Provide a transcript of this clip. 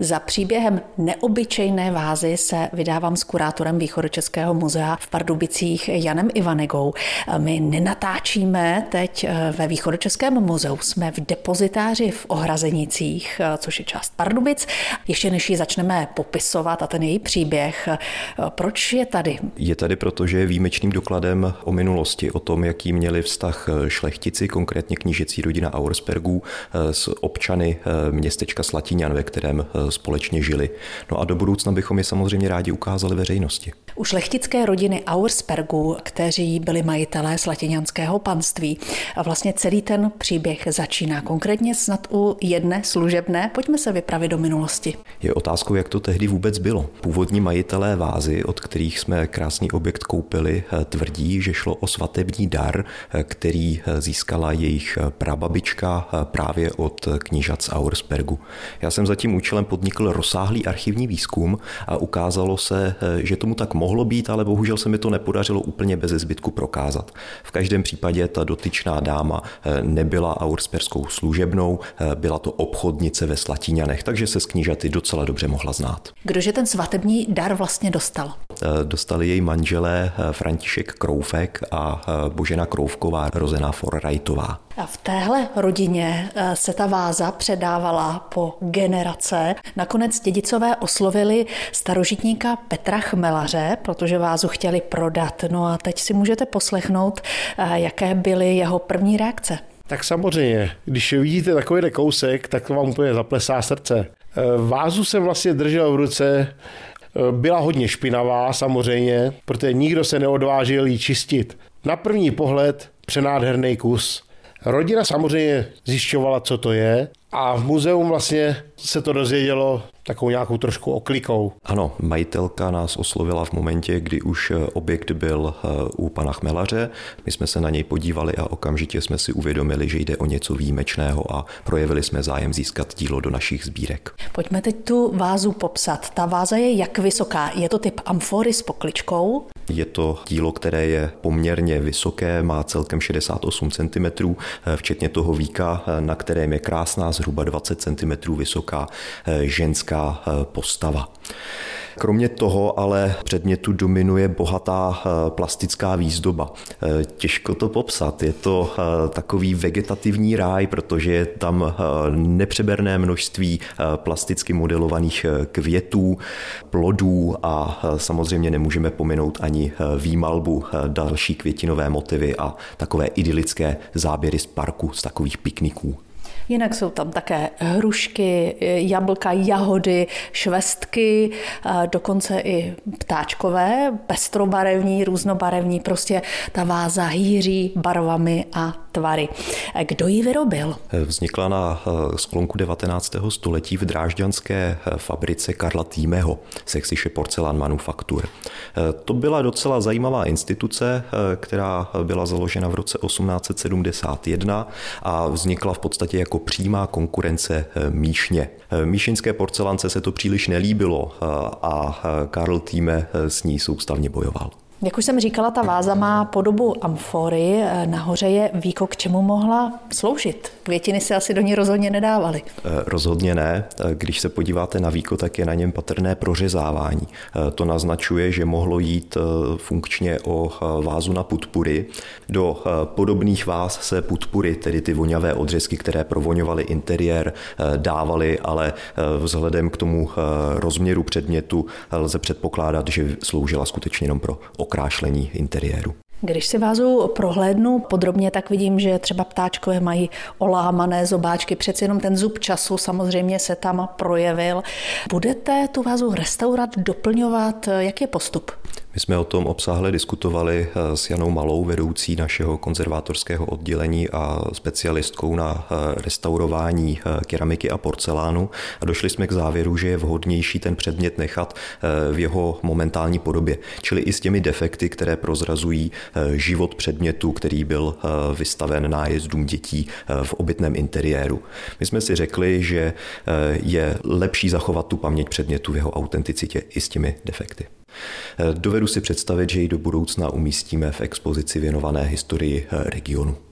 Za příběhem neobyčejné vázy se vydávám s kurátorem Východočeského muzea v Pardubicích Janem Ivanegou. My nenatáčíme teď eh, ve Východočeském muzeu, jsme v depozitáři v Ohrazenicích, eh, což je část Pardubic. Ještě než ji začneme popisovat a ten její příběh, eh, proč je tady? Je tady, protože je výjimečným dokladem o minulosti, o tom, jaký měli vztah šlechtici, konkrétně knížecí rodina Auerspergů, s občany městečka Slatiňan, ve kterém společně žili. No a do budoucna bychom je samozřejmě rádi ukázali veřejnosti. U šlechtické rodiny Auerspergů, kteří byli majitelé slatiňanského panství, a vlastně celý ten příběh začíná konkrétně snad u jedné služebné. Pojďme se vypravit do minulosti. Je otázkou, jak to tehdy vůbec bylo. Původní majitelé vázy, od kterých jsme krásný objekt koupili, tvrdí, že šlo o svatební dar, který získala jejich prababička právě od knížat z Auerspergu. Já jsem za tím účelem podnikl rozsáhlý archivní výzkum a ukázalo se, že tomu tak mohlo být, ale bohužel se mi to nepodařilo úplně bez zbytku prokázat. V každém případě ta dotyčná dáma eh, nebyla aursperskou služebnou, eh, byla to obchodnice ve Slatíňanech, takže se s knížaty docela dobře mohla znát. Kdože ten svatební dar vlastně dostal? Eh, dostali její manželé František Kroufek a Božena Kroufková, rozená Forrajtová. A v téhle rodině eh, se ta váza předávala po generace. Nakonec dědicové oslovili starožitníka Petra Chmelaře, protože vázu chtěli prodat. No a teď si můžete poslechnout, eh, jaké byly jeho první reakce. Tak samozřejmě, když vidíte takový kousek, tak to vám úplně zaplesá srdce. Eh, vázu jsem vlastně držel v ruce, byla hodně špinavá samozřejmě, protože nikdo se neodvážil ji čistit. Na první pohled přenádherný kus. Rodina samozřejmě zjišťovala, co to je a v muzeum vlastně se to dozvědělo takovou nějakou trošku oklikou. Ano, majitelka nás oslovila v momentě, kdy už eh, objekt byl eh, u pana Chmelaře. My jsme se na něj podívali a okamžitě jsme si uvědomili, že jde o něco výjimečného a projevili jsme zájem získat dílo do našich sbírek. Pojďme teď tu vázu popsat. Ta váza je jak vysoká? Je to typ amfory s pokličkou? Je to dílo, které je poměrně vysoké, má celkem 68 cm, eh, včetně toho víka, na kterém je krásná zhruba 20 cm vysoká ženská eh, postava. Kromě toho ale předmětu dominuje bohatá eh, plastická výzdoba. Eh, těžko to popsat, je to takový vegetativní ráj, protože je tam nepřeberné množství plasticky modelovaných květů, plodů a samozřejmě nemůžeme pominout ani výmalbu další květinové motivy a takové idylické záběry z parku, z takových pikniků. Jinak jsou tam také hrušky, jablka, jahody, švestky, dokonce i ptáčkové, pestrobarevní, různobarevní, prostě ta váza hýří barvami a tvary. Kdo ji vyrobil? Vznikla na eh, sklonku 19. století v drážďanské eh, fabrice Karla Týmeho, Sexische Porcelán Manufaktur. Eh, to byla docela zajímavá instituce, která byla založena v roce 1871 a vznikla v podstatě jako přímá konkurence Míšně. Míšinské porcelance se to příliš nelíbilo a Karl Týme s ní soustavně bojoval. Jak už jsem říkala, ta váza má podobu amfory. Nahoře je víko, k čemu mohla sloužit. Květiny se asi do ní rozhodně nedávaly. Eh, rozhodně ne. Eh, když se podíváte na víko, tak je na něm patrné prořezávání. Eh, to naznačuje, že mohlo jít funkčně o vázu na putpury. Do podobných váz se putpury, tedy ty voňavé odřezky, které provoňovaly interiér, dávaly, ale vzhledem k tomu rozměru předmětu lze předpokládat, že sloužila skutečně jenom pro okrášlení interiéru. Když si vázu prohlédnu podrobně, tak vidím, že třeba ptáčkové mají olámané zobáčky. Přeci jenom ten zub času samozřejmě se tam projevil. Budete tu vázu restaurovat, doplňovat? Jak je postup? My jsme o tom obsáhle diskutovali eh, s Janou Malou, vedoucí našeho konzervátorského oddělení a specialistkou na eh, restaurování eh, keramiky a porcelánu a došli jsme k závěru, že je vhodnější ten předmět nechat v jeho momentální podobě, čili i s těmi defekty, které prozrazují život předmětu, který byl vystaven nájezdům dětí v obytném interiéru. My jsme si řekli, že je lepší zachovat tu paměť předmětu v jeho autenticitě i s těmi defekty. Dovedu si představit, že ji do budoucna umístíme v expozici věnované historii regionu.